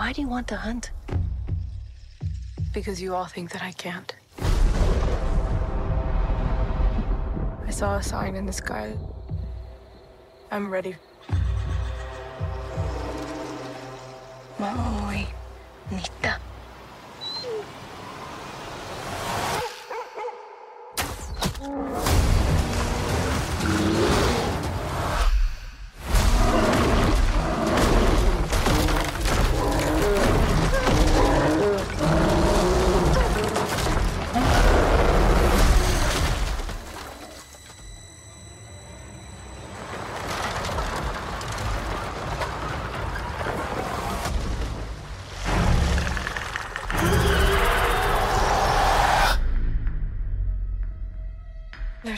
Why do you want to hunt? Because you all think that I can't. I saw a sign in the sky. I'm ready. Maui. Nita.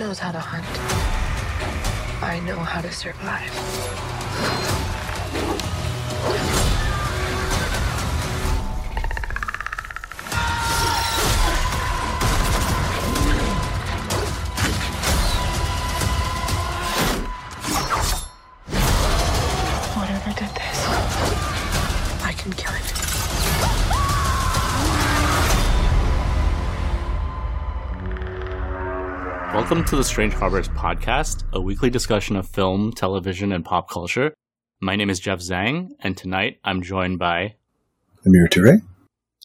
Knows how to hunt. I know how to survive. Welcome to the Strange Harbors podcast, a weekly discussion of film, television, and pop culture. My name is Jeff Zhang, and tonight I'm joined by. Amir Toure.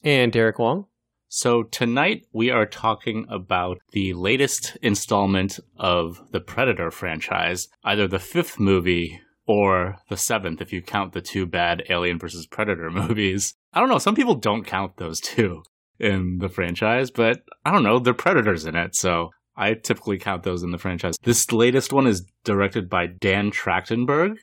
And Derek Wong. So, tonight we are talking about the latest installment of the Predator franchise, either the fifth movie or the seventh, if you count the two bad Alien vs. Predator movies. I don't know, some people don't count those two in the franchise, but I don't know, they're Predators in it, so I typically count those in the franchise. This latest one is directed by Dan Trachtenberg,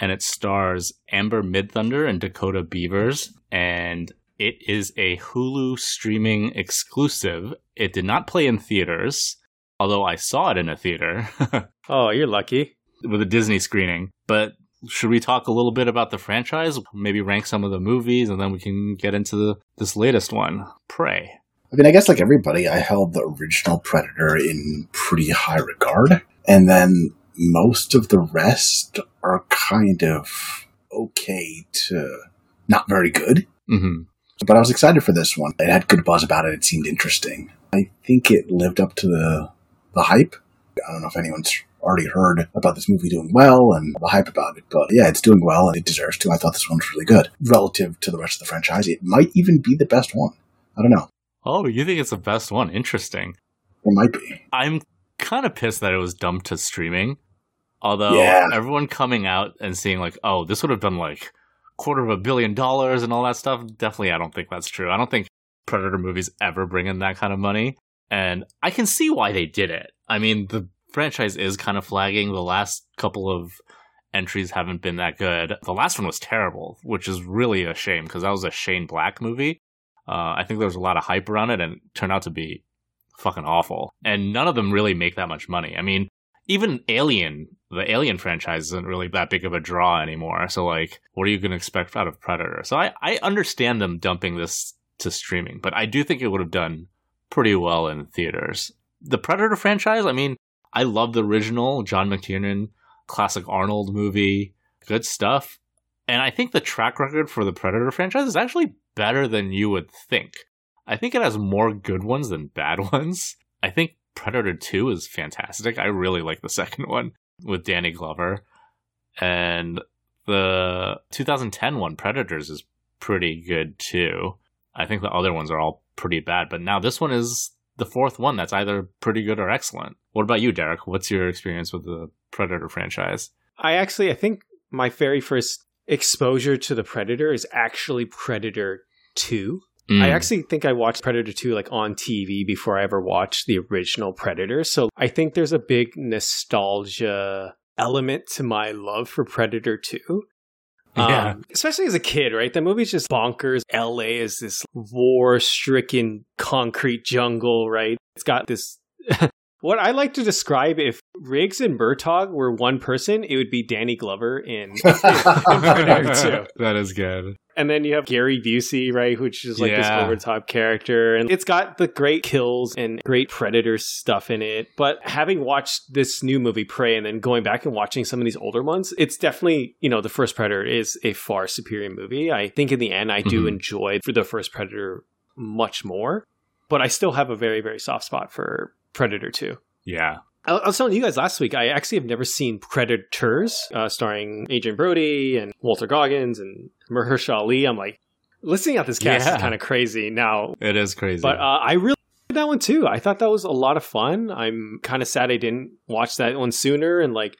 and it stars Amber Midthunder and Dakota Beavers, and it is a Hulu streaming exclusive. It did not play in theaters, although I saw it in a theater Oh, you're lucky. with a Disney screening. But should we talk a little bit about the franchise? Maybe rank some of the movies, and then we can get into the, this latest one, Prey. I mean, I guess like everybody, I held the original Predator in pretty high regard. And then most of the rest are kind of okay to not very good. hmm But I was excited for this one. It had good buzz about it. It seemed interesting. I think it lived up to the, the hype. I don't know if anyone's already heard about this movie doing well and the hype about it, but yeah, it's doing well and it deserves to. I thought this one was really good. Relative to the rest of the franchise, it might even be the best one. I don't know. Oh, you think it's the best one? Interesting. It might be. I'm kind of pissed that it was dumped to streaming. Although Yeah. everyone coming out and seeing like, oh, this would have been like quarter of a billion dollars and all that stuff. Definitely, I don't think that's true. I don't think Predator movies ever bring in that kind of money. And I can see why they did it. I mean, the franchise is kind of flagging. The last couple of entries haven't been that good. The last one was terrible, which is really a shame because that was a Shane Black movie. Uh, I think there was a lot of hype around it and it turned out to be fucking awful. And none of them really make that much money. I mean, even Alien, the Alien franchise isn't really that big of a draw anymore. So like, what are you going to expect out of Predator? So I, I understand them dumping this to streaming, but I do think it would have done pretty well in theaters. The Predator franchise, I mean, I love the original John McTiernan classic Arnold movie. Good stuff. And I think the track record for the Predator franchise is actually better than you would think. I think it has more good ones than bad ones. I think Predator 2 is fantastic. I really like the second one with Danny Glover. And the 2010 one, Predators, is pretty good too. I think the other ones are all pretty bad, but now this one is the fourth one that's either pretty good or excellent. What about you, Derek? What's your experience with the Predator franchise? I actually, I think my very first exposure to the Predator is actually Predator 2. Mm. I actually think I watched Predator 2 like on TV before I ever watched the original Predator. So I think there's a big nostalgia element to my love for Predator 2. Yeah. Um, especially as a kid, right? The movie's just bonkers. LA is this war stricken concrete jungle, right? It's got this. what I like to describe if Riggs and Murtaugh were one person, it would be Danny Glover in, in Predator 2. that is good. And then you have Gary Busey, right, which is like this Yeah. over the top character. And it's got the great kills and great Predator stuff in it. But having watched this new movie, Prey, and then going back and watching some of these older ones, it's definitely, you know, the first Predator is a far superior movie. I think in the end, I do Mhm. enjoy the first Predator much more. But I still have a very, very soft spot for Predator 2. Yeah. I I was telling you guys last week, I actually have never seen Predators, uh, starring Adrien Brody and Walter Goggins and Mahershala Ali. I'm like, listening at this cast Yeah. is kind of crazy now. It is crazy. But uh, I really liked that one too. I thought that was a lot of fun. I'm kind of sad I didn't watch that one sooner and like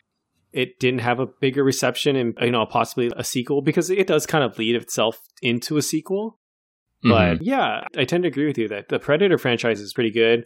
it didn't have a bigger reception and you know possibly a sequel because it does kind of lead itself into a sequel. Mhm. But yeah, I tend to agree with you that the Predator franchise is pretty good.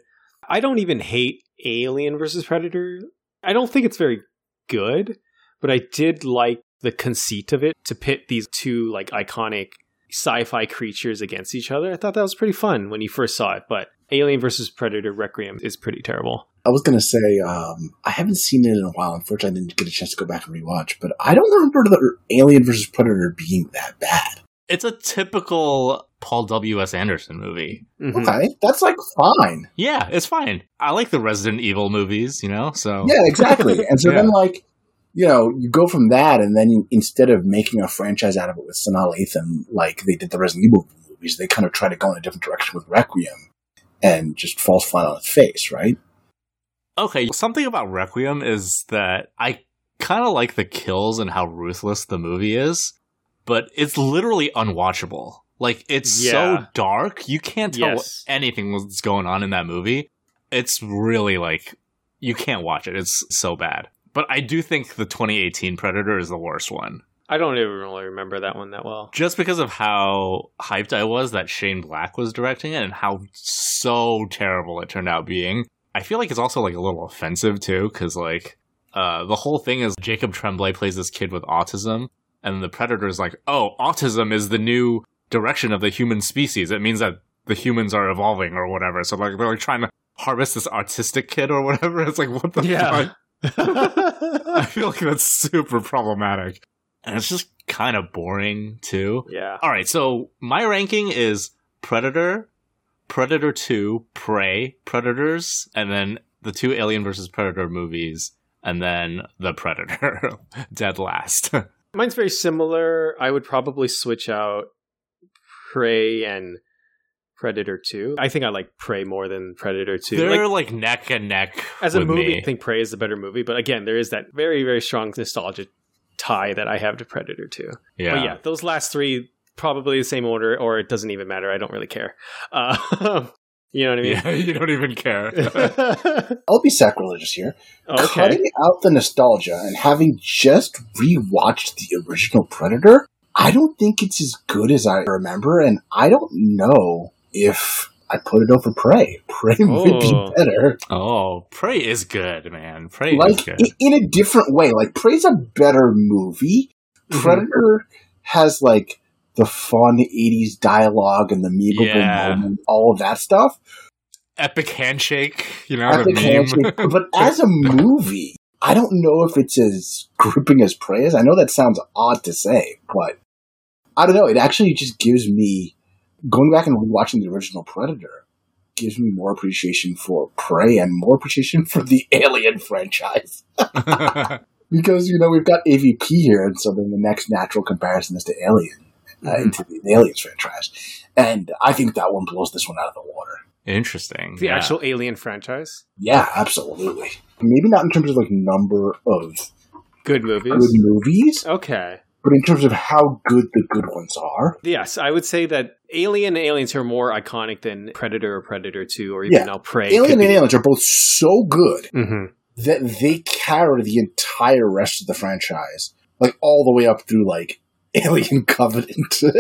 I don't even hate Alien versus Predator. I don't think it's very good, but I did like the conceit of it to pit these two like iconic sci-fi creatures against each other. I thought that was pretty fun when you first saw it, but Alien versus Predator Requiem is pretty terrible. I was gonna say um, I haven't seen it in a while. Unfortunately, I didn't get a chance to go back and rewatch. But I don't remember the Alien versus Predator being that bad. It's a typical Paul W. S. Anderson movie. Mhm. Okay, that's like fine. Yeah, it's fine. I like the Resident Evil movies, you know. So Yeah, exactly. And so Yeah. then, like, you know, you go from that, and then you, instead of making a franchise out of it with Sanaa Lathan, like they did the Resident Evil movies, they kind of try to go in a different direction with Requiem, and just falls flat on its face, right? Okay, something about Requiem is that I kind of like the kills and how ruthless the movie is, but it's literally unwatchable. Like it's Yeah. so dark, you can't tell Yes. anything what's going on in that movie. It's really like you can't watch it. It's so bad. But I do think the 2018 Predator is the worst one. I don't even really remember that one that well. Just because of how hyped I was that Shane Black was directing it and how so terrible it turned out being. I feel like it's also like a little offensive too, because like uh, the whole thing is Jacob Tremblay plays this kid with autism, and the predator is like, "Oh, autism is the new direction of the human species. It means that the humans are evolving or whatever." So like they're like trying to harvest this autistic kid or whatever. It's like what the Yeah. fuck? I feel like that's super problematic, and it's just kind of boring too. yeah. All right, so my ranking is Predator, Predator 2, Prey, Predators, and then the two Alien versus Predator movies, and then The Predator, dead last. Mine's very similar. I would probably switch out Prey and Predator 2. I think I like Prey more than Predator 2. They're Like, like, neck and neck. as a movie, me. I think Prey is the better movie, but again, there is that very, very strong nostalgia tie that I have to Predator 2. yeah. But yeah, those last three probably the same order, or it doesn't even matter. I don't really care. Uh, you know what I mean? Yeah, you don't even care. I'll be sacrilegious here. okay. Cutting out the nostalgia and having just rewatched the original Predator, I don't think it's as good as I remember, and I don't know if I put it over Prey. Prey would be Oh. better. oh, Prey is good, man. Prey is good. in a different way. Like Prey's a better movie. Mhm. Predator has like the fun '80s dialogue and the memeable Yeah. moment, all of that stuff. Epic handshake, you know, Epic handshake. but as a movie, I don't know if it's as gripping as Prey is. I know that sounds odd to say, but I don't know. It actually just gives me going back and rewatching the original Predator gives me more appreciation for Prey and more appreciation for the Alien franchise. because you know we've got AVP here, and so then the next natural comparison is to Alien, uh, Mhm. into the Aliens franchise, and I think that one blows this one out of the water. Interesting. The yeah. actual Alien franchise. Yeah, absolutely. Maybe not in terms of like number of Good movies. good movies, Okay. but in terms of how good the good ones are. Yes, I would say that Alien and Aliens are more iconic than Predator or Predator 2 or even Yeah. now Prey. Alien and Aliens are both so good hmm that they carry the entire rest of the franchise, like all the way up through like Alien Covenant.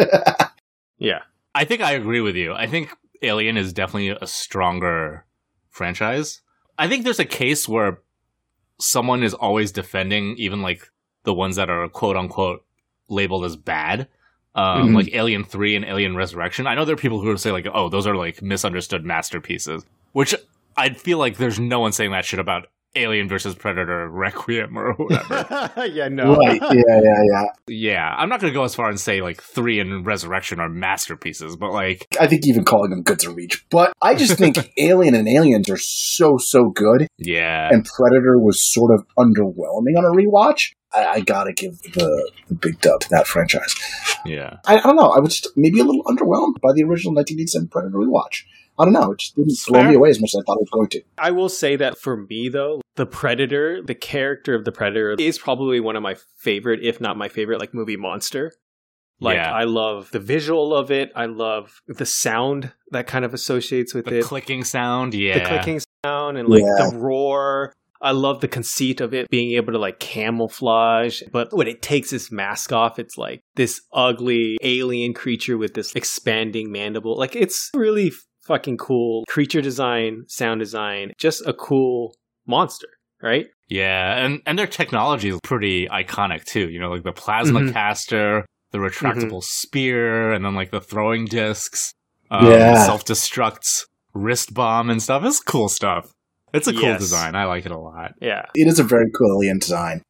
Yeah. I think I agree with you. I think Alien is definitely a stronger franchise. I think there's a case where someone is always defending even like the ones that are quote unquote labeled as bad. Um, Mhm. like Alien 3 and Alien Resurrection. I know there are people who would say like, oh, those are like misunderstood masterpieces, which I feel like there's no one saying that shit about Alien versus Predator Requiem or whatever. yeah, no. Right. Yeah, yeah, yeah. yeah, I'm not going to go as far and say like 3 and Resurrection are masterpieces, but like, I think even calling them good's a reach. But I just think Alien and Aliens are so, so good. yeah. And Predator was sort of underwhelming on a rewatch. I, I gotta give the, the big dub to that franchise. yeah. I, I don't know. I was just maybe a little underwhelmed by the original 1987 Predator rewatch. I don't know. It just didn't blow me away as much as I thought it was going to. I will say that for me, though, the Predator, the character of the Predator, is probably one of my favorite, if not my favorite, like movie monster. Like Yeah. I love the visual of it. I love the sound that kind of associates with it. The it. clicking sound, yeah. the clicking sound and like Yeah. the roar. I love the conceit of it being able to like camouflage, but when it takes its mask off, it's like this ugly alien creature with this expanding mandible. Like it's really f- fucking cool creature design, sound design, just a cool monster, right? Yeah, and and their technology is pretty iconic too. You know, like the plasma Mhm. caster, the retractable spear, and then like the throwing discs, um, Yeah. self destructs, wrist bomb, and stuff. It's cool stuff. It's a cool Yes. design. I like it a lot. Yeah. It is a very cool alien design.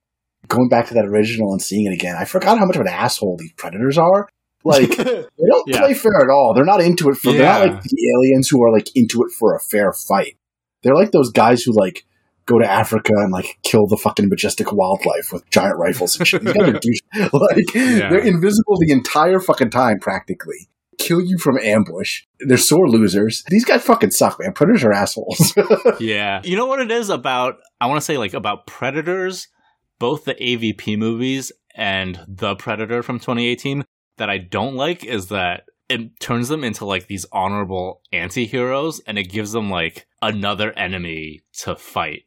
Going back to that original and seeing it again, I forgot how much of an asshole these predators are. Like they don't Yeah. play fair at all. They're not into it for. They're not like the aliens who are like into it for a fair fight. They're like those guys who like go to Africa and like kill the fucking majestic wildlife with giant rifles and shit. These guys like Yeah. they're invisible the entire fucking time, practically. Kill you from ambush. They're sore losers. These guys fucking suck, man. Predators are assholes. Yeah. You know what it is about, I want to say like about Predators, both the AVP movies and The Predator from 2018 that I don't like is that it turns them into like these honorable anti-heroes and it gives them like another enemy to fight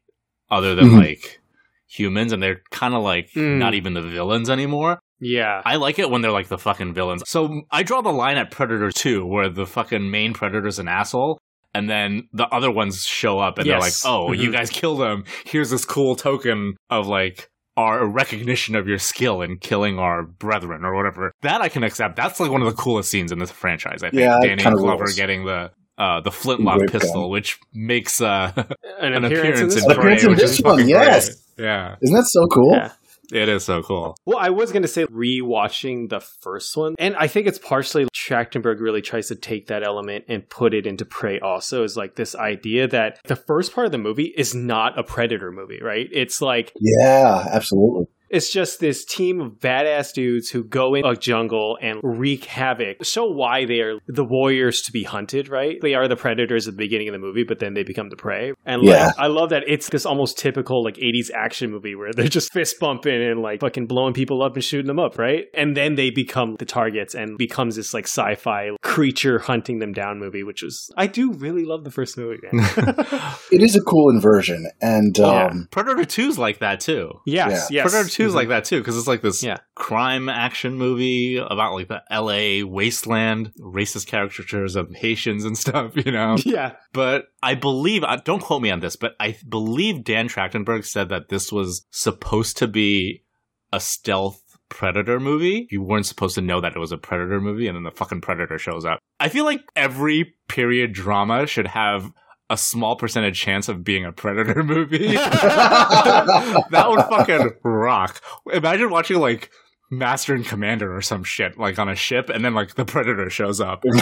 other than Mhm. like humans and they're kind of like Mm. not even the villains anymore. Yeah. I like it when they're like the fucking villains. So I draw the line at Predator 2, where the fucking main predator's an asshole, and then the other ones show up and Yes. they're like, oh, you Mhm. guys killed him. Here's this cool token of like our recognition of your skill in killing our brethren or whatever. That I can accept. That's like one of the coolest scenes in this franchise, I think. Yeah, Danny kinda Glover rules. getting the uh, the flintlock Grape pistol, gun. which makes uh, An, an appearance, in this in An one. appearance Prey, in this one, yes. great. Yeah, Isn't that so cool? Yeah. It is so cool. Well, I was going to say rewatching the first one, and I think it's partially Trachtenberg really tries to take that element and put it into Prey. Also, is like this idea that the first part of the movie is not a Predator movie, right? It's like Yeah, absolutely. It's just this team of badass dudes who go in a jungle and wreak havoc. Show why they are the warriors to be hunted, right? They are the predators at the beginning of the movie, but then they become the prey. And like, Yeah. I love that it's this almost typical like 80s action movie where they're just fist bumping and like fucking blowing people up and shooting them up, right? And then they become the targets and becomes this like sci-fi creature hunting them down movie, which was I do really love the first movie, man. It is a cool inversion, and Yeah. um, Predator 2's like that too. yes, yes. Predator 2 is Mhm. like that too, because it's like this Yeah. crime action movie about like the LA wasteland, racist caricatures of Haitians and stuff, you know? Yeah. but I believe, uh, don't quote me on this, but I believe Dan Trachtenberg said that this was supposed to be a stealth Predator movie. You weren't supposed to know that it was a Predator movie, and then the fucking Predator shows up. I feel like every period drama should have a small percentage chance of being a Predator movie. that would fucking rock. Imagine watching like Master and Commander or some shit, like on a ship, and then like the Predator shows up.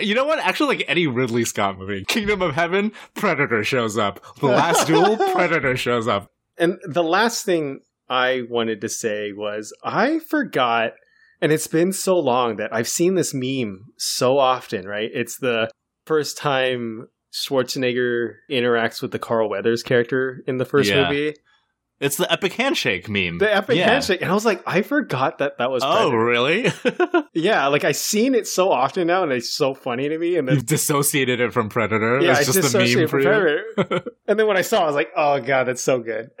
You know what? Actually, like any Ridley Scott movie, Kingdom of Heaven, Predator shows up. The Last Duel, Predator shows up. And the last thing I wanted to say was I forgot, and it's been so long that I've seen this meme so often, right? It's the first time Schwarzenegger interacts with the Carl Weathers character in the first Yeah. movie. It's the epic handshake meme. The epic Yeah. handshake, and I was like, I forgot that that was. Oh, Predator. really? yeah. Like I've seen it so often now, and it's so funny to me. And then You've dissociated it from Predator. yeah, It's I just a meme dissociated for from you. Predator. and then when I saw, it, I was like, oh god, that's so good.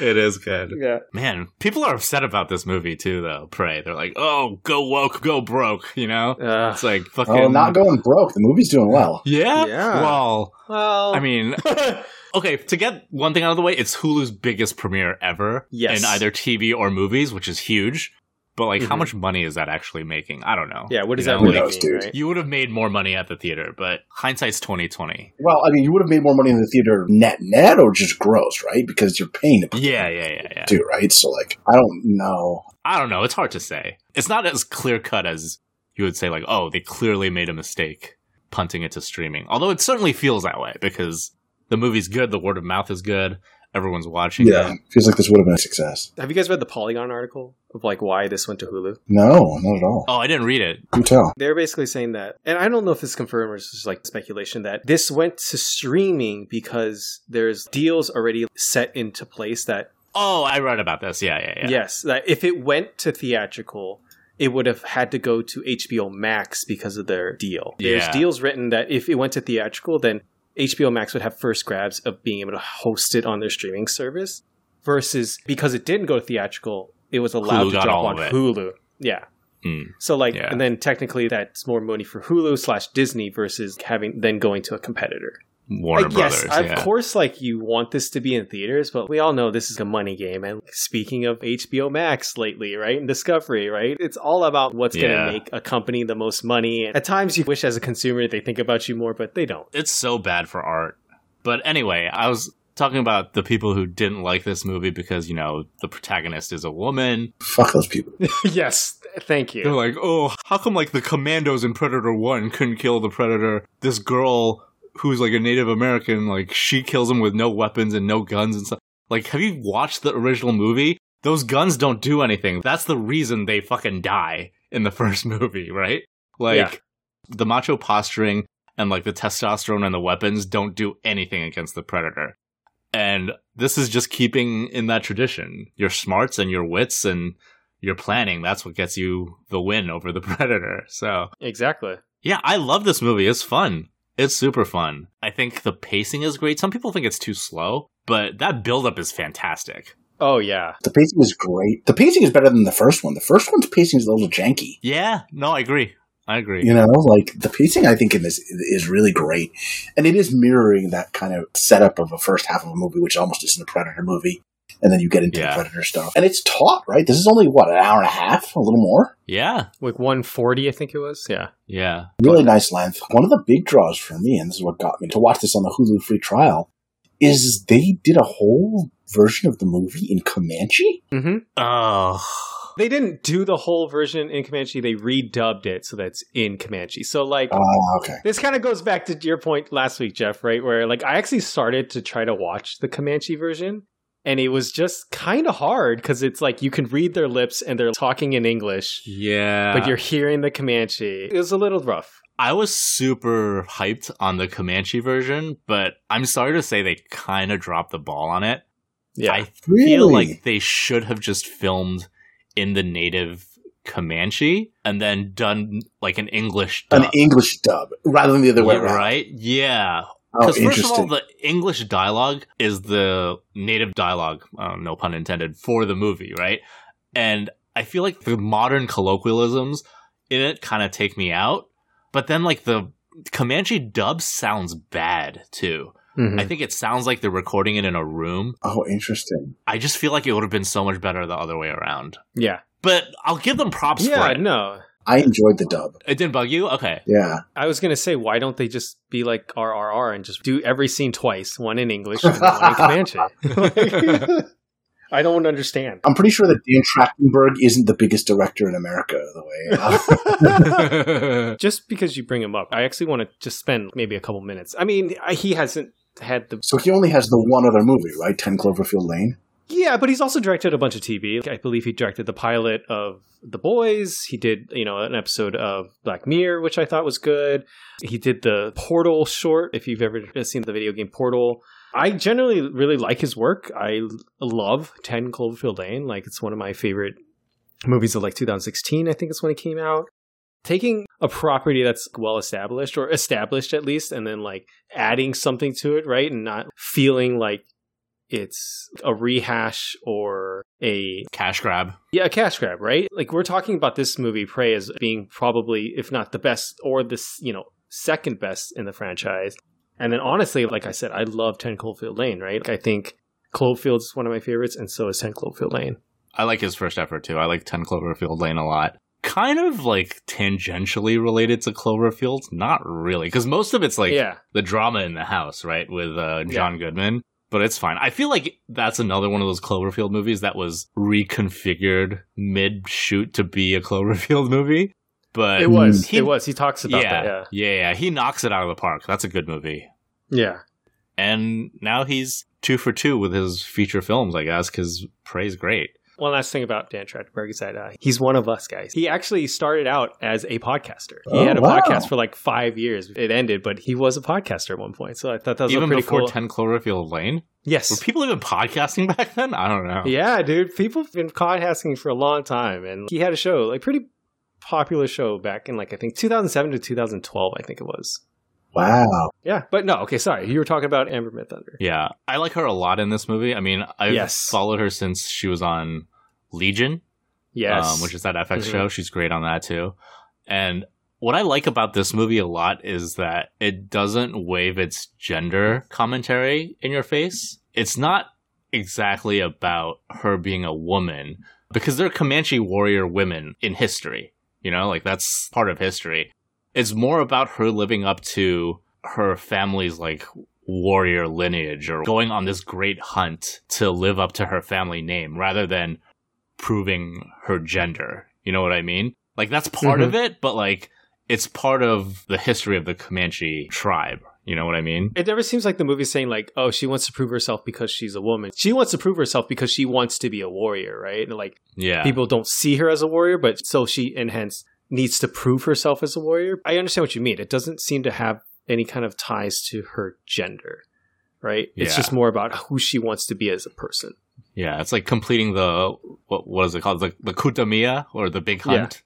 It is good. yeah. Man, people are upset about this movie too, though. Prey. They're like, "Oh, go woke, go broke." You know, Uh, it's like fucking. Oh, not going broke. The movie's doing well. Yeah. Yeah. Well, well, I mean, okay. To get one thing out of the way, it's Hulu's biggest premiere ever Yes. in either TV or movies, which is huge. But like, how Mhm. much money is that actually making? I don't know. yeah. What does You that know, really Who mean, right? You would have made more money at the theater, but hindsight's twenty twenty. Well, I mean, you would have made more money in the theater net net or just gross, right? Because you're paying to put Yeah, yeah, yeah, yeah. too, right? So, like, I don't know. I don't know. It's hard to say. It's not as clear cut as you would say, like, oh, they clearly made a mistake punting it to streaming. Although it certainly feels that way because the movie's good, the word of mouth is good, everyone's watching Yeah, it. feels like this would have been a success. Have you guys read the Polygon article of like why this went to Hulu? No, not at all. Oh, I didn't read it. You tell. They're basically saying that, and I don't know if it's confirmed or it's just like speculation that this went to streaming because there's deals already set into place that Oh, I read about this. Yeah, yeah, yeah. yes, that if it went to theatrical, it would have had to go to HBO Max because of their deal. There's Yeah. deals written that if it went to theatrical, then HBO Max would have first grabs of being able to host it on their streaming service. Versus because it didn't go to theatrical, it was allowed Hulu to drop on. Hulu. Yeah. Hmm. So like, Yeah. and then technically that's more money for Hulu slash Disney versus having then going to a competitor. Warner Like, yes, Brothers. of yeah. course, like you want this to be in theaters, but we all know this is a money game. And speaking of HBO Max lately, right, and Discovery, right, it's all about what's going to make a company the most money. At times, you wish as a consumer they think about you more, but they don't. It's so bad for art. But anyway, I was talking about the people who didn't like this movie because, you know, the protagonist is a woman. Fuck those people. yes, thank you. They're like, oh, how come like the commandos in Predator 1 couldn't kill the Predator? This girl who's like a Native American, like she kills him with no weapons and no guns and stuff. Like, have you watched the original movie? Those guns don't do anything. That's the reason they fucking die in the first movie, right? Like, Yeah. the macho posturing and like the testosterone and the weapons don't do anything against the Predator. And this is just keeping in that tradition. Your smarts and your wits and your planning, that's what gets you the win over the Predator. So, Exactly. yeah, I love this movie. It's fun. It's super fun. I think the pacing is great. Some people think it's too slow, but that buildup is fantastic. Oh yeah, The pacing is great. The pacing is better than the first one. The first one's pacing is a little janky. Yeah, no, I agree. I agree. You know, like the pacing, I think in this is really great, and it is mirroring that kind of setup of a first half of a movie, which almost isn't a Predator movie, and then you get into Yeah. the Predator stuff, and it's taught, right? This is only what an hour and a half, a little more. Yeah, like 140, I think it was. Yeah. yeah. Really nice length. One of the big draws for me, and this is what got me to watch this on the Hulu free trial, is they did a whole version of the movie in Comanche. Mm-hmm. Oh, They didn't do the whole version in Comanche. They redubbed it so that's in Comanche. So like. Ah, okay. This kind of goes back to your point last week, Jeff, right? Where like I actually started to try to watch the Comanche version, and it was just kind of hard because it's like you can read their lips and they're talking in English, yeah. but you're hearing the Comanche. It was a little rough. I was super hyped on the Comanche version, but I'm sorry to say they kind of dropped the ball on it. Yeah, I Really? feel like they should have just filmed in the native Comanche and then done like an English dub. An. English dub rather than the other way around. right? Yeah. Oh, Because first of all, the English dialogue is the native dialogue, uh, no pun intended, for the movie, right? And I feel like the modern colloquialisms in it kind of take me out. But then, like, the Comanche dub sounds bad, too. Mhm. I think it sounds like they're recording it in a room. oh, interesting. I just feel like it would have been so much better the other way around. yeah, But I'll give them props yeah. for it. No, I enjoyed the dub. It didn't bug you? Okay. Yeah. I was gonna say, why don't they just be like RRR and just do every scene twice, one in English and one in Comanche? I don't understand. I'm pretty sure that Dan Trachtenberg isn't the biggest director in America, the way. Just because you bring him up, I actually want to just spend maybe a couple minutes. I mean, he hasn't had the so he only has the one other movie, right? 10 Cloverfield Lane. Yeah, but he's also directed a bunch of TV. I believe he directed the pilot of The Boys. He did, you know, an episode of Black Mirror, which I thought was good. He did the Portal short, if you've ever seen the video game Portal. I generally really like his work. I love 10 Cloverfield Lane. Like, it's one of my favorite movies of like 2016, I think is when it came out. Taking a property that's well established or established at least, and then like adding something to it, right? And not feeling like it's a rehash or a Cash grab. yeah, a cash grab, right? Like we're talking about this movie Prey as being probably if not the best or this, you know, second best in the franchise. And then honestly, like I said, I love 10 Cloverfield Lane, right? Like, I think Cloverfield is one of my favorites and so is 10 Cloverfield Lane. I like his first effort too. I like 10 Cloverfield Lane a lot. Kind of like tangentially related to Cloverfield, not really, because most of it's like yeah. the drama in the house, right, with uh, John Goodman. But it's fine. I feel like that's another one of those Cloverfield movies that was reconfigured mid shoot to be a Cloverfield movie. But It was. he- it was. He talks about yeah, that. yeah, yeah. He knocks it out of the park. That's a good movie. Yeah. Yeah. And now he's two for two with his feature films, I guess, because Prey's great. One last thing about Dan Trachtenberg is that uh, he's one of us guys. He actually started out as a podcaster. He Oh, had a wow. podcast for like five years. It ended, but he was a podcaster at one point. So I thought that was Even pretty before cool. 10 Cloverfield Lane? Were yes. people even podcasting back then? I don't know. Yeah, dude. People have been podcasting for a long time, and he had a show, like pretty popular show back in like I think 2007 to 2012. I think it was. Wow. Yeah, but no. Okay, sorry. You were talking about Amber Midthunder. Yeah, I like her a lot in this movie. I mean, I've Yes. followed her since she was on Legion, Yes, um, which is that FX Mhm. show. She's great on that too. And what I like about this movie a lot is that it doesn't wave its gender commentary in your face. It's not exactly about her being a woman because there are Comanche warrior women in history. You know, like that's part of history. It's more about her living up to her family's like warrior lineage or going on this great hunt to live up to her family name rather than proving her gender. You know what I mean? Like that's part of mm-hmm. it, but like it's part of the history of the Comanche tribe. You know what I mean? It never seems like the movie's saying like, oh, she wants to prove herself because she's a woman. She wants to prove herself because she wants to be a warrior, right? And like Yeah. people don't see her as a warrior, but so she and hence needs to prove herself as a warrior. I understand what you mean. It doesn't seem to have any kind of ties to her gender, right? It's just more about who she wants to be as a person. yeah, it's like completing the what what is it called? The the Kutamiya or the big Yeah. hunt.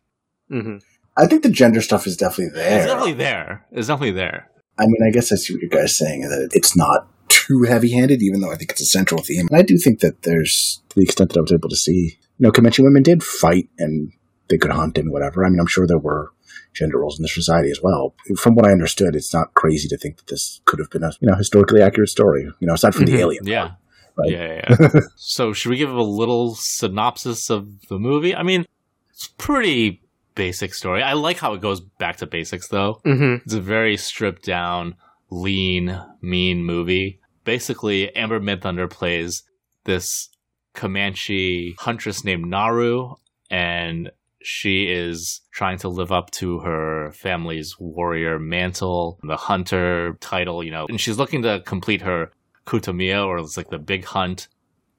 hmm I think the gender stuff is definitely there. It's definitely there. It's definitely there. I mean, I guess I see what you guys are saying, that it's not too heavy handed, even though I think it's a central theme. And I do think that there's, to the extent that I was able to see, you know, Comanche women did fight and they could hunt and whatever. I mean, I'm sure there were gender roles in the society as well. From what I understood, it's not crazy to think that this could have been a, you know, historically accurate story, you know, aside from the alien. Yeah. Right. Yeah, yeah. yeah. so should we give a little synopsis of the movie? I mean, it's pretty basic story. I like how it goes back to basics though. hmm It's a very stripped down, lean, mean movie. Basically, Amber Midthunder plays this Comanche huntress named Naru, and she is trying to live up to her family's warrior mantle, the hunter title, you know, and she's looking to complete her Kutamiya, or it's like the big hunt,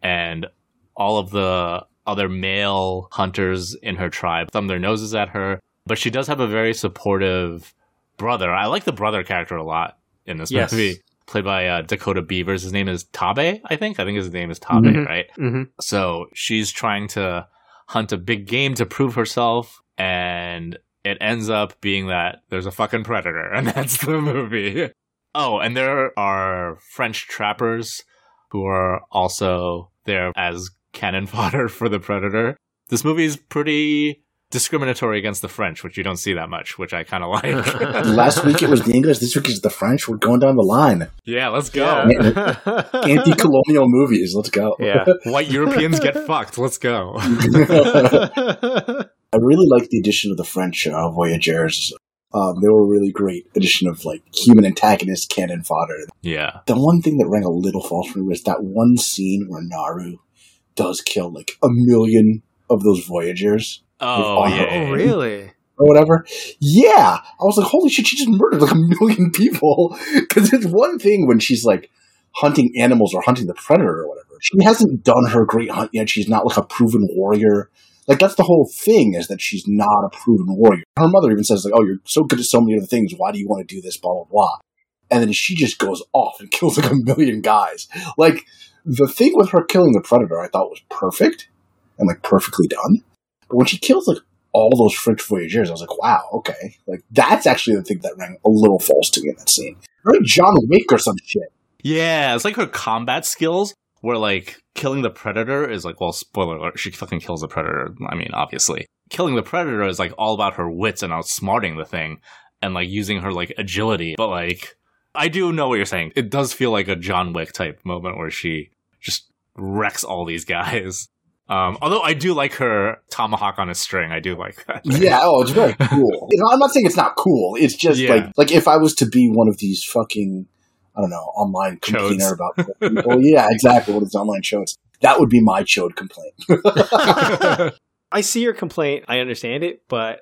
and all of the other male hunters in her tribe thumb their noses at her. But she does have a very supportive brother. I like the brother character a lot in this Yes. movie. Played by uh, Dakota Beavers. His name is Taabe, I think. I think his name is Taabe, Mhm. right? hmm So she's trying to hunt a big game to prove herself, and it ends up being that there's a fucking predator, and that's the movie. Oh, and there are French trappers who are also there as cannon fodder for the predator. This movie is pretty discriminatory against the French, which you don't see that much, which I kind of like. Last week it was the English, this week is the French. We're going down the line. yeah, let's go. Yeah. Anti colonial movies. Let's go. yeah. White Europeans get fucked. Let's go. I really like the addition of the French uh, Voyagers. Um, they were a really great addition of like human antagonist cannon fodder. Yeah. The one thing that rang a little false for me was that one scene where Naru does kill like a million of those Voyagers Oh, Oh, yeah. oh, really? or whatever. Yeah, I was like, holy shit, she just murdered like a million people. Because it's one thing when she's like hunting animals or hunting the predator or whatever. She hasn't done her great hunt yet. She's not like a proven warrior. Like that's the whole thing is that she's not a proven warrior. Her mother even says like, "Oh, you're so good at so many other things. Why do you want to do this?" Blah blah blah. and then she just goes off and kills like a million guys. Like the thing with her killing the predator, I thought was perfect and like perfectly done. But when she kills like all those French voyageurs, I was like, wow, okay, like that's actually the thing that rang a little false to me in that scene. Very John Wick or some shit. Yeah, it's like her combat skills where like killing the predator is like well spoiler alert she fucking kills the predator i mean obviously. Killing the predator is like all about her wits and outsmarting the thing and like using her like agility. But like i do know what you're saying. It does feel like a john wick type moment where she just wrecks all these guys um, although I do like her tomahawk on a string, I do like that. Yeah, oh, it's very cool. You know, I'm not saying it's not cool. It's just Yeah. like like if I was to be one of these fucking I don't know online complainer Chodes. about people. yeah, exactly. What is online chodes? That would be my chode complaint. I see your complaint. I understand it, but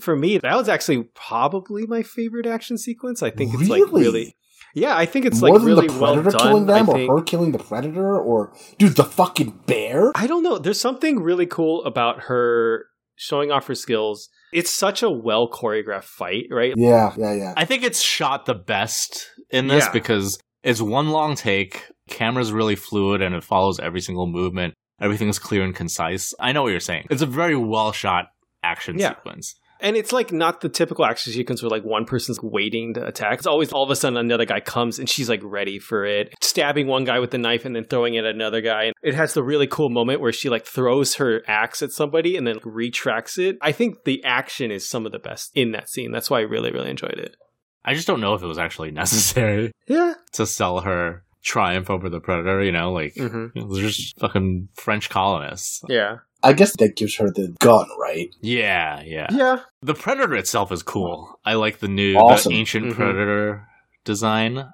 for me, that was actually probably my favorite action sequence. I think it's like Really? Really, yeah. I think it's More like than really the well predator done. killing them, I or think. her killing the predator, or dude, the fucking bear. I don't know. There's something really cool about her showing off her skills. It's such a well choreographed fight, right? Yeah, yeah, yeah. I think it's shot the best in this Yeah. because it's one long take, camera's really fluid and it follows every single movement. Everything's clear and concise. I know what you're saying. It's a very well shot action Yeah. sequence. And it's like not the typical action sequence where like one person's waiting to attack. It's always all of a sudden another guy comes and she's like ready for it, stabbing one guy with the knife and then throwing it at another guy. And it has the really cool moment where she like throws her axe at somebody and then retracts it. I think the action is some of the best in that scene. That's why I really, really enjoyed it. I just don't know if it was actually necessary Yeah. to sell her triumph over the predator, you know, like hmm you they're just fucking French colonists. Yeah. I guess that gives her the gun, right? Yeah, yeah. Yeah. The predator itself is cool. I like the new Awesome. the ancient Mhm. predator design.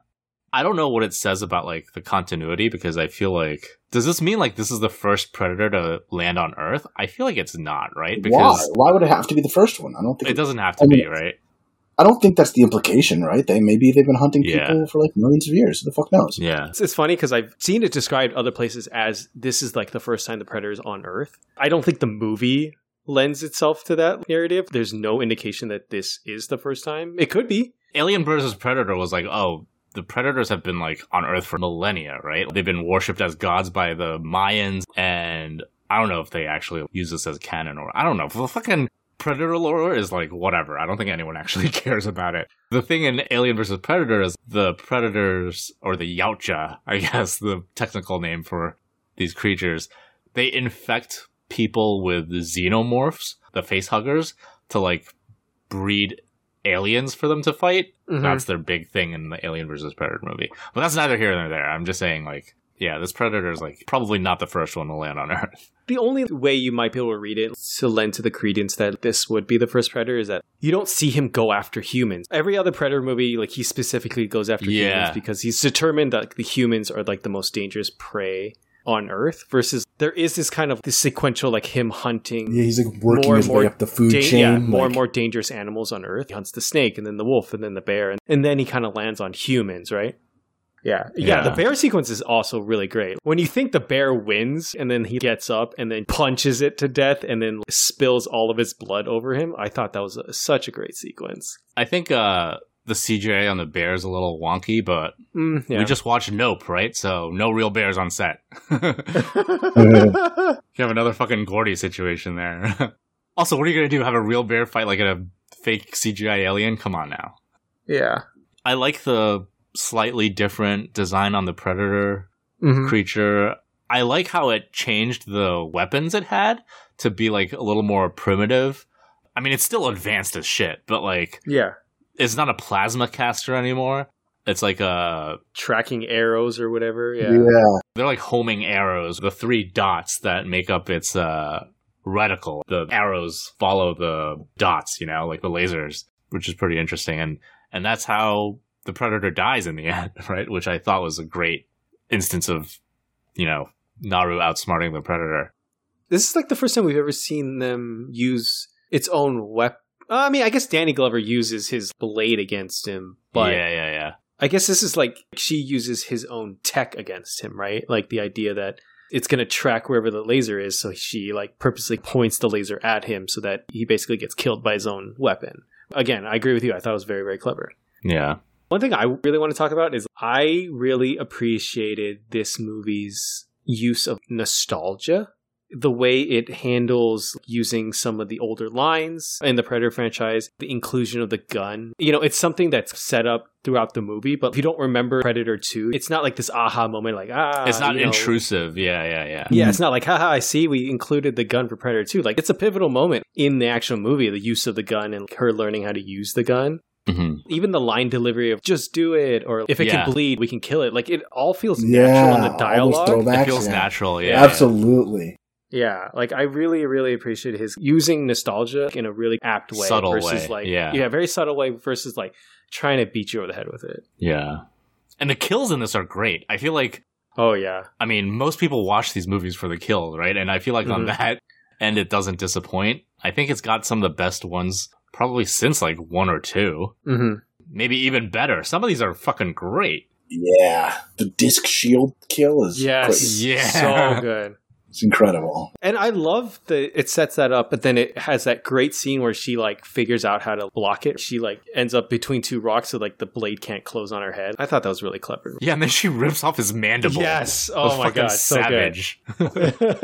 I don't know what it says about like the continuity because I feel like does this mean like this is the first predator to land on Earth? I feel like it's not, right? Why? Because Why would it have to be the first one? I don't think it doesn't have to I mean, be, right? I don't think that's the implication, right? They maybe they've been hunting Yeah. people for like millions of years. Who the fuck knows? Yeah. It's, it's funny because I've seen it described other places as this is like the first time the predator's on Earth. I don't think the movie lends itself to that narrative. There's no indication that this is the first time. It could be. Alien versus Predator was like, oh, the predators have been like on Earth for millennia, right? They've been worshipped as gods by the Mayans, and I don't know if they actually use this as canon or I don't know. The fucking predator lore is like whatever. I don't think anyone actually cares about it. The thing in Alien versus Predator is the predators or the Yautja, I guess the technical name for these creatures, they infect people with xenomorphs, the face huggers, to like breed aliens for them to fight. Mhm. That's their big thing in the Alien versus Predator movie. But that's neither here nor there. I'm just saying, like, yeah, this Predator is like probably not the first one to land on Earth. The only way you might be able to read it to lend to the credence that this would be the first predator is that you don't see him go after humans. Every other predator movie, like he specifically goes after Yeah. humans because he's determined that the humans are like the most dangerous prey on Earth. Versus there is this kind of this sequential like him hunting Yeah, he's like working More his more way up the food da- chain. yeah, more and more dangerous animals on Earth. He hunts the snake and then the wolf and then the bear and, and then he kind of lands on humans, right? Yeah. yeah. Yeah. The bear sequence is also really great. When you think the bear wins and then he gets up and then punches it to death and then spills all of his blood over him, I thought that was a, such a great sequence. I think uh, the CGI on the bear is a little wonky, but Mm, yeah. we just watched Nope, right? So no real bears on set. you have another fucking Gordy situation there. also, what are you gonna do? Have a real bear fight like a fake CGI alien? Come on now. yeah. I like the slightly different design on the predator Mhm. creature. I like how it changed the weapons it had to be like a little more primitive. I mean, it's still advanced as shit, but like Yeah. it's not a plasma caster anymore. It's like a Tracking arrows or whatever. yeah. Yeah. they're like homing arrows. The three dots that make up its uh reticle. The arrows follow the dots, you know, like the lasers, which is pretty interesting. And and that's how the predator dies in the end, right? Which I thought was a great instance of, you know, Naru outsmarting the predator. This is like the first time we've ever seen them use its own weapon. Uh, I mean, I guess Danny Glover uses his blade against him, but yeah, yeah, yeah. I guess this is like she uses his own tech against him, right? Like the idea that it's going to track wherever the laser is, so she like purposely points the laser at him so that he basically gets killed by his own weapon. Again, I agree with you. I thought it was very, very clever. Yeah. One thing I really want to talk about is I really appreciated this movie's use of nostalgia. The way it handles using some of the older lines in the Predator franchise, the inclusion of the gun. You know, it's something that's set up throughout the movie, but if you don't remember Predator 2, it's not like this aha moment like, ah. it's not you know, intrusive. Yeah, yeah, yeah. Yeah, it's not like, haha, I see we included the gun for Predator 2. Like, it's a pivotal moment in the actual movie, the use of the gun and her learning how to use the gun. Hmm Even the line delivery of just do it, or if it Yeah. can bleed, we can kill it. Like, it all feels Yeah, natural in the dialogue. throwbacks, It feels yeah. natural. Yeah. Absolutely. Yeah, like, I really, really appreciate his using nostalgia in a really apt way. Subtle versus, way, like, yeah. Yeah, very subtle way versus, like, trying to beat you over the head with it. Yeah. And the kills in this are great. I feel like Oh, yeah. I mean, most people watch these movies for the kills, right? And I feel like on Mhm. that end, it doesn't disappoint. I think it's got some of the best ones probably since like one or two, hmm maybe even better. Some of these are fucking great. Yeah. The disc shield kill is Yes. crazy. Yeah. So good. It's incredible. And I love that it sets that up, but then it has that great scene where she like figures out how to block it. She like ends up between two rocks so like the blade can't close on her head. I thought that was really clever. Yeah, and then she rips off his mandible. Yes. Oh my fucking god. So good. savage.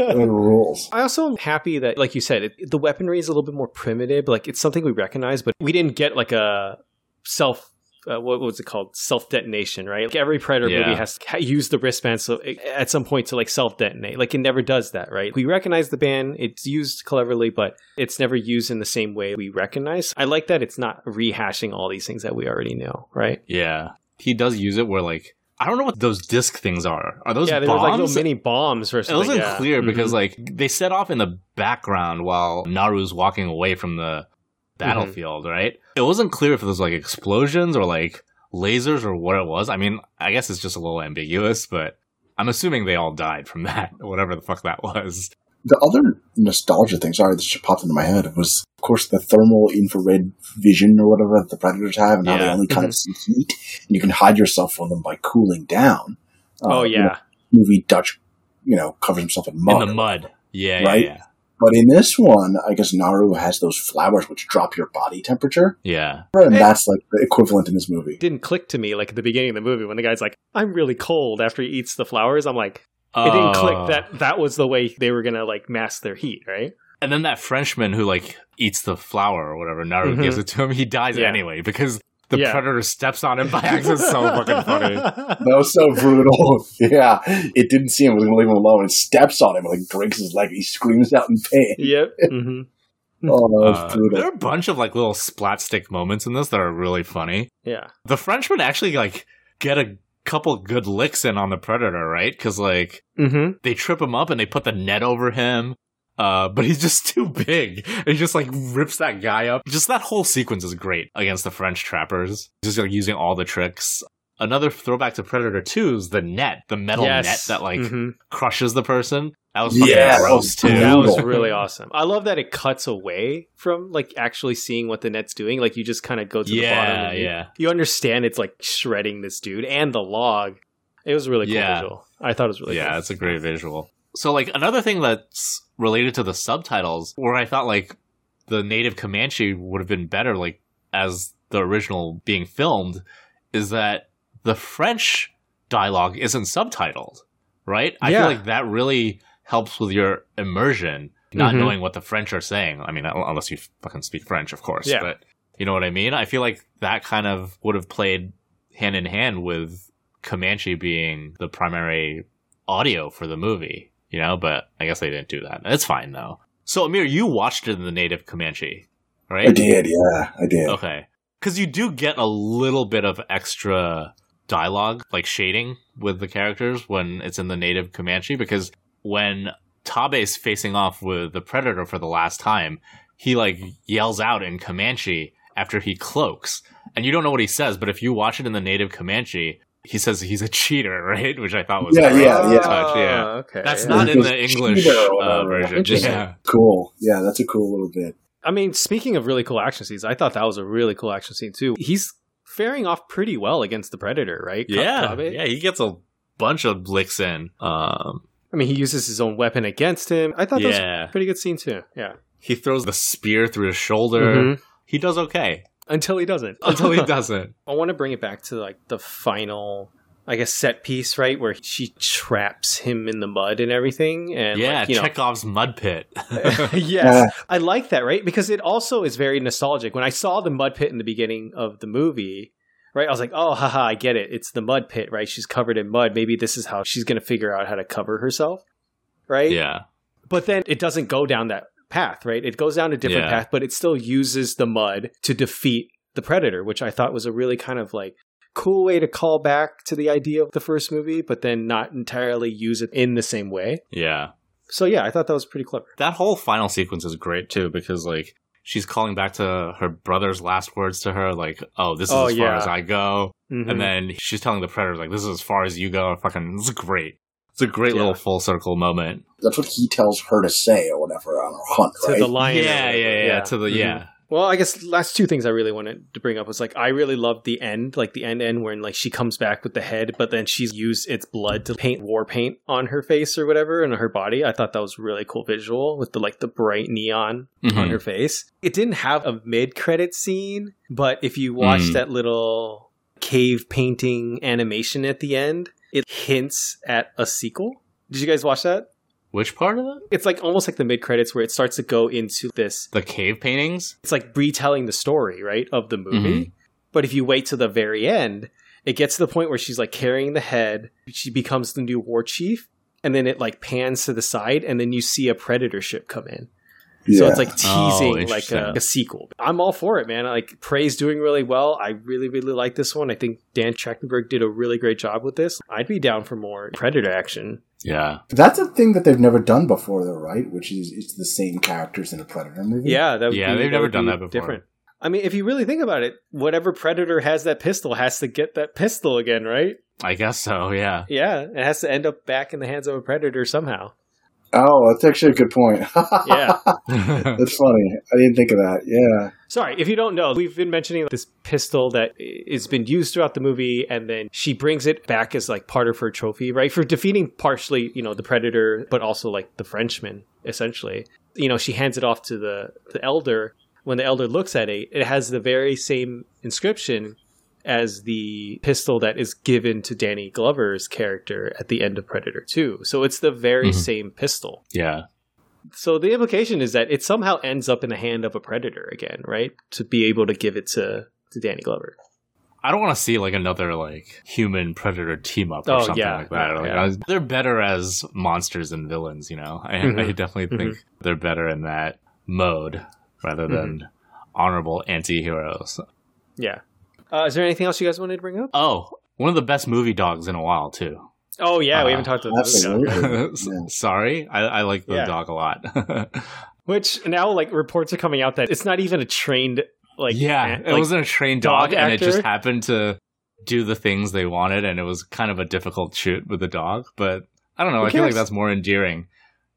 It rules. I also am happy that, like you said, it, the weaponry is a little bit more primitive. Like it's something we recognize, but we didn't get like a self. Uh, what was it called? Self detonation, right? Like every Predator Yeah. movie has to use the wristband so it, at some point to like self detonate. Like it never does that, right? We recognize the band; it's used cleverly, but it's never used in the same way we recognize. I like that it's not rehashing all these things that we already know, right? yeah. He does use it where like I don't know what those disc things are. Are those yeah, bombs? like little mini bombs or It wasn't yeah. clear because Mhm. like they set off in the background while Naru's walking away from the battlefield, Mm-hmm. right? It wasn't clear if it was like explosions or like lasers or what it was. I mean, I guess it's just a little ambiguous, but I'm assuming they all died from that, whatever the fuck that was. The other nostalgia thing, sorry, this just popped into my head, was, of course, the thermal infrared vision or whatever that the predators have, and how they only kind of see heat, and you can hide yourself from them by cooling down. oh Uh, you know, yeah, movie Dutch, you know, covers himself in mud. in the mud. Yeah, Right? yeah, But in this one, I guess Naru has those flowers which drop your body temperature, yeah. and Hey. that's like the equivalent in this movie. didn't click to me like at the beginning of the movie when the guy's like, "I'm really cold" after he eats the flowers. I'm like, it didn't click Oh. that that was the way they were gonna like mask their heat, right? And then that Frenchman who like eats the flower or whatever, Naru Mhm. gives it to him, he dies Yeah. anyway because the Yeah. predator steps on him by accident. so fucking funny. That was so brutal. yeah, it didn't see him. It was going to leave him alone. It steps on him, and, like breaks his leg. He screams out in pain. yep. hmm Oh, that was Uh, brutal. there are a bunch of like little splat stick moments in this that are really funny. Yeah. The Frenchmen actually like get a couple good licks in on the predator, right? Because like hmm they trip him up and they put the net over him. Uh, but he's just too big. And he just like rips that guy up. Just that whole sequence is great against the French trappers. Just like using all the tricks. Another throwback to Predator 2 is the net, the metal net that like Mhm. crushes the person. That was fucking Yeah, that gross was too. That was really awesome. I love that it cuts away from like actually seeing what the net's doing. Like you just kind of go to the bottom. yeah, you- yeah. You understand it's like shredding this dude and the log. It was really cool Yeah. visual. I thought it was really yeah, cool. it's a great visual. So like another thing that's related to the subtitles, where I thought like the native Comanche would have been better, like as the original being filmed, is that the French dialogue isn't subtitled, right? I Yeah. feel like that really helps with your immersion, not Mhm. knowing what the French are saying. I mean, unless you fucking speak French, of course. Yeah. But you know what I mean? I feel like that kind of would have played hand in hand with Comanche being the primary audio for the movie, you know, but I guess they didn't do that. It's fine though. So Amir, you watched it in the native Comanche, right? I did, yeah, I did. Okay. Cuz you do get a little bit of extra dialogue, like shading with the characters when it's in the native Comanche because when Taabe's facing off with the predator for the last time, he like yells out in Comanche after he cloaks. And you don't know what he says, but if you watch it in the native Comanche, he says he's a cheater, right? Which I thought was Yeah, a yeah, yeah. touch, yeah. Oh, Okay. That's yeah. not in the English uh, version. Interesting. Yeah. Cool. Yeah, that's a cool little bit. I mean, speaking of really cool action scenes, I thought that was a really cool action scene too. He's faring off pretty well against the predator, right? Yeah, Taabe? yeah, he gets a bunch of licks in. Um, I mean, he uses his own weapon against him. I thought that was a pretty good scene too. Yeah. he throws the spear through his shoulder. Mhm. He does okay. Until he doesn't. until he doesn't. I want to bring it back to like the final, I guess, set piece, right, where she traps him in the mud and everything, and yeah, like, you know, Chekhov's mud pit. yes, I like that, right? Because it also is very nostalgic. When I saw the mud pit in the beginning of the movie, right, I was like, oh, haha, I get it. It's the mud pit, right? She's covered in mud. Maybe this is how she's going to figure out how to cover herself, right? yeah, But then it doesn't go down that path, right? It goes down a different Yeah. path, but it still uses the mud to defeat the predator, which I thought was a really kind of like cool way to call back to the idea of the first movie, but then not entirely use it in the same way. yeah. So yeah, I thought that was pretty clever. That whole final sequence is great too because like she's calling back to her brother's last words to her, like, "Oh, this is Oh, as far as I go," Mhm. and then she's telling the predator, like, "This is as far as you go." Fucking, it's great. It's a great Yeah. little full circle moment. That's what he tells her to say or whatever on her hunt, to right? the lion. yeah, yeah, yeah, To the Mhm. yeah, Well, I guess last two things I really wanted to bring up was like I really loved the end, like the end end when like she comes back with the head, but then she's used its blood to paint war paint on her face or whatever and her body. I thought that was really cool visual with the like the bright neon on Mhm. her face. It didn't have a mid credit scene, but if you watch Mm. that little cave painting animation at the end, it hints at a sequel. Did you guys watch that? Which part of it? It's like almost like the mid credits where it starts to go into this The cave paintings. it's like retelling the story, right, of the movie. Mm-hmm. But if you wait to the very end, it gets to the point where she's like carrying the head, she becomes the new war chief, and then it like pans to the side, and then you see a predator ship come in. So it's like Oh, teasing like a, a sequel. I'm all for it, man. Like Prey's doing really well. I really, really like this one. I think Dan Trachtenberg did a really great job with this. I'd be down for more Predator action. Yeah, That's a thing that they've never done before, though, right? Which is it's the same characters in a Predator movie. Yeah, that would Yeah, be- they've that never would done be that before. Different. I mean, if you really think about it, whatever predator has that pistol has to get that pistol again, right? I guess so. Yeah. Yeah, it has to end up back in the hands of a predator somehow. Oh, that's actually a good point. Yeah. that's funny. I didn't think of that. Yeah. Sorry, if you don't know, we've been mentioning this pistol that has been used throughout the movie, and then she brings it back as like part of her trophy, right? For defeating partially, you know, the predator, but also like the Frenchman, essentially. You know, she hands it off to the the elder. When the elder looks at it, it has the very same inscription as the pistol that is given to Danny Glover's character at the end of Predator 2. So it's the very Mhm. same pistol. yeah. So the implication is that it somehow ends up in the hand of a predator again, right? To be able to give it to, to Danny Glover. I don't want to see like another like human predator team up or Oh, something yeah, like that. yeah, Like, yeah. I was- they're better as monsters and villains, you know. I, I Mhm. definitely think they're better in that mode rather than Mm-hmm. honorable anti-heroes. Yeah. Uh, is there anything else you guys wanted to bring up? Oh, one of the best movie dogs in a while too. Oh yeah, we Uh, haven't talked about this. yet. Absolutely. S- Yeah. Sorry, I, I like the Yeah. dog a lot. Which now like reports are coming out that it's not even a trained like yeah, an- it like- wasn't a trained dog, dog and it just happened to do the things they wanted, and it was kind of a difficult shoot with the dog. But I don't know. Who I feel like that's more endearing.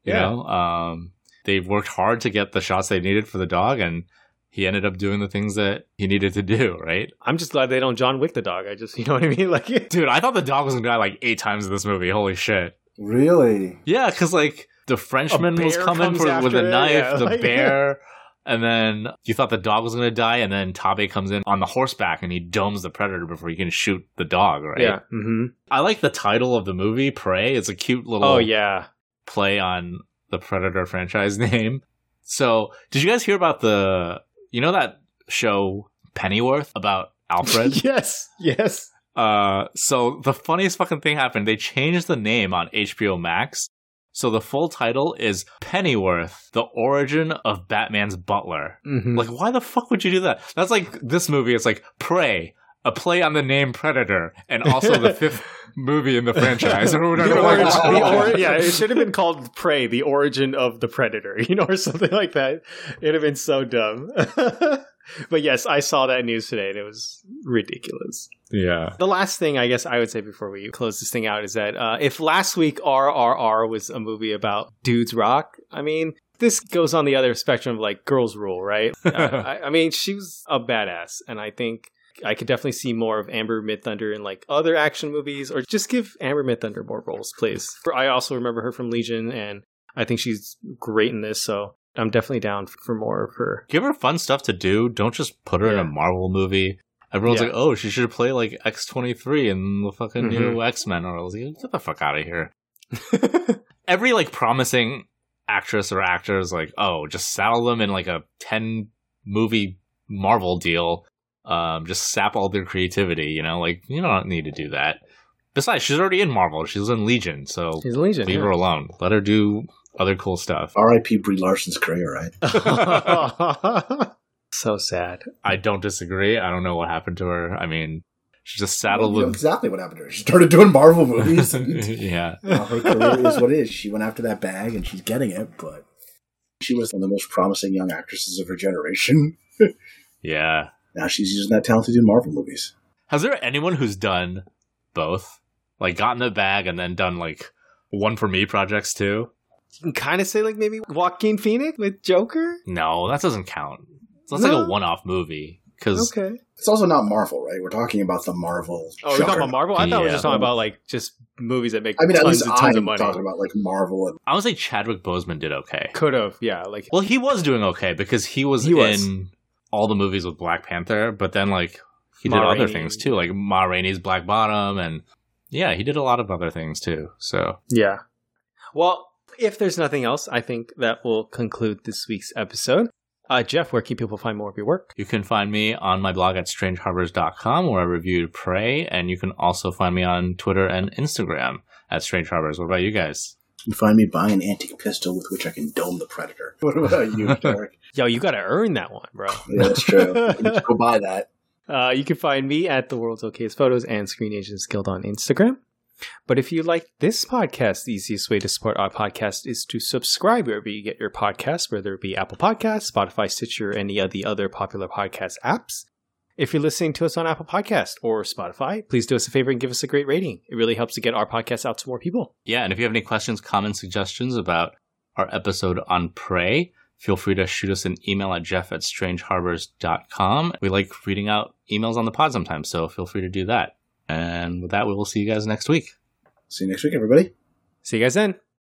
You Yeah. know, um, they've worked hard to get the shots they needed for the dog, and he ended up doing the things that he needed to do. Right, I'm just glad they don't John Wick the dog. I just you know what I mean? Like dude. I thought the dog was gonna die like eight times in this movie. Holy shit! Really? Yeah, because like the Frenchman was coming for, with a knife, yeah, the like- bear, and then you thought the dog was gonna die, and then Taabe comes in on the horseback and he domes the predator before he can shoot the dog. Right? Yeah. Mm-hmm. I like the title of the movie, Prey. It's a cute little Oh yeah. play on the Predator franchise name. So, did you guys hear about the you know that show Pennyworth about Alfred? yes. Yes. Uh, so the funniest fucking thing happened. They changed the name on HBO Max. So the full title is Pennyworth: The Origin of Batman's Butler. Mhm. Like, why the fuck would you do that? That's like this movie. It's like Prey, a play on the name Predator, and also the fifth movie in the franchise or whatever. The origin, the or- yeah, it should have been called Prey, the origin of the predator, you know, or something like that. It'd have been so dumb. but yes, I saw that news today and it was ridiculous. yeah. The last thing I guess I would say before we close this thing out is that uh, if last week RRR was a movie about dudes rock, I mean, this goes on the other spectrum of like girls rule, right? Uh, I, I mean, she was a badass, and I think I could definitely see more of Amber Midthunder in like other action movies, or just give Amber Midthunder more roles, please. I also remember her from Legion, and I think she's great in this. So I'm definitely down for more of her. Give her fun stuff to do. Don't just put her in a Marvel movie. Everyone's Yeah. like, "Oh, she should play like X twenty three in the fucking Mm-hmm. new X Men." Or I was like, "Get the fuck out of here." Every like promising actress or actor is like, "Oh, just saddle them in like a ten movie Marvel deal. Um, just sap all their creativity." You know, like you don't need to do that. Besides, she's already in Marvel. She's in Legion, so She's a Legion. leave yeah. her alone. Let her do other cool stuff. R.I.P. Brie Larson's career, right? so sad. I don't disagree. I don't know what happened to her. I mean, she just Well, saddled you know with. exactly what happened to her. She started doing Marvel movies. and yeah. now her career is what it is. She went after that bag and she's getting it, but she was one of the most promising young actresses of her generation. Yeah. Now she's using that talent to do Marvel movies. Has there anyone who's done both? Like gotten the bag and then done like one for me projects too? You can kind of say like maybe Joaquin Phoenix with Joker. No, that doesn't count. So That's No. like a one off movie. Because Okay. It's also not Marvel, right? We're talking about the Marvel. Oh, we're talking about. Marvel. I thought we were just talking about like just movies that make I mean, at least and tons of I'm money. talking about like Marvel and I would say Chadwick Boseman did okay. Could have, yeah. Like Well, he was doing okay because he was He was. In all the movies with Black Panther, but then like he did Ma other things too, like Ma Rainey's Black Bottom, and yeah, he did a lot of other things too. So Yeah. Well, if there's nothing else, I think that will conclude this week's episode. Uh, Jeff, where can people find more of your work? you can find me on my blog at strangeharbors.com where I review Prey, and you can also find me on Twitter and Instagram at Strange Harbors. What about you guys? you can find me buying an antique pistol with which I can dome the predator. What about you, Derek? Yo, you got to earn that one, bro. yeah, that's true. You need to go buy that. Uh, you can find me at the world's okayest photos and Screen Agents Guild on Instagram. But if you like this podcast, the easiest way to support our podcast is to subscribe wherever you get your podcasts, whether it be Apple Podcasts, Spotify, Stitcher, or any of the other popular podcast apps. If you're listening to us on Apple Podcast or Spotify, please do us a favor and give us a great rating. It really helps to get our podcast out to more people. Yeah, and if you have any questions, comments, suggestions about our episode on Prey, feel free to shoot us an email at jeff at strangeharbors.com. We like reading out emails on the pod sometimes, so feel free to do that. And with that, we will see you guys next week. See you next week, everybody. See you guys then.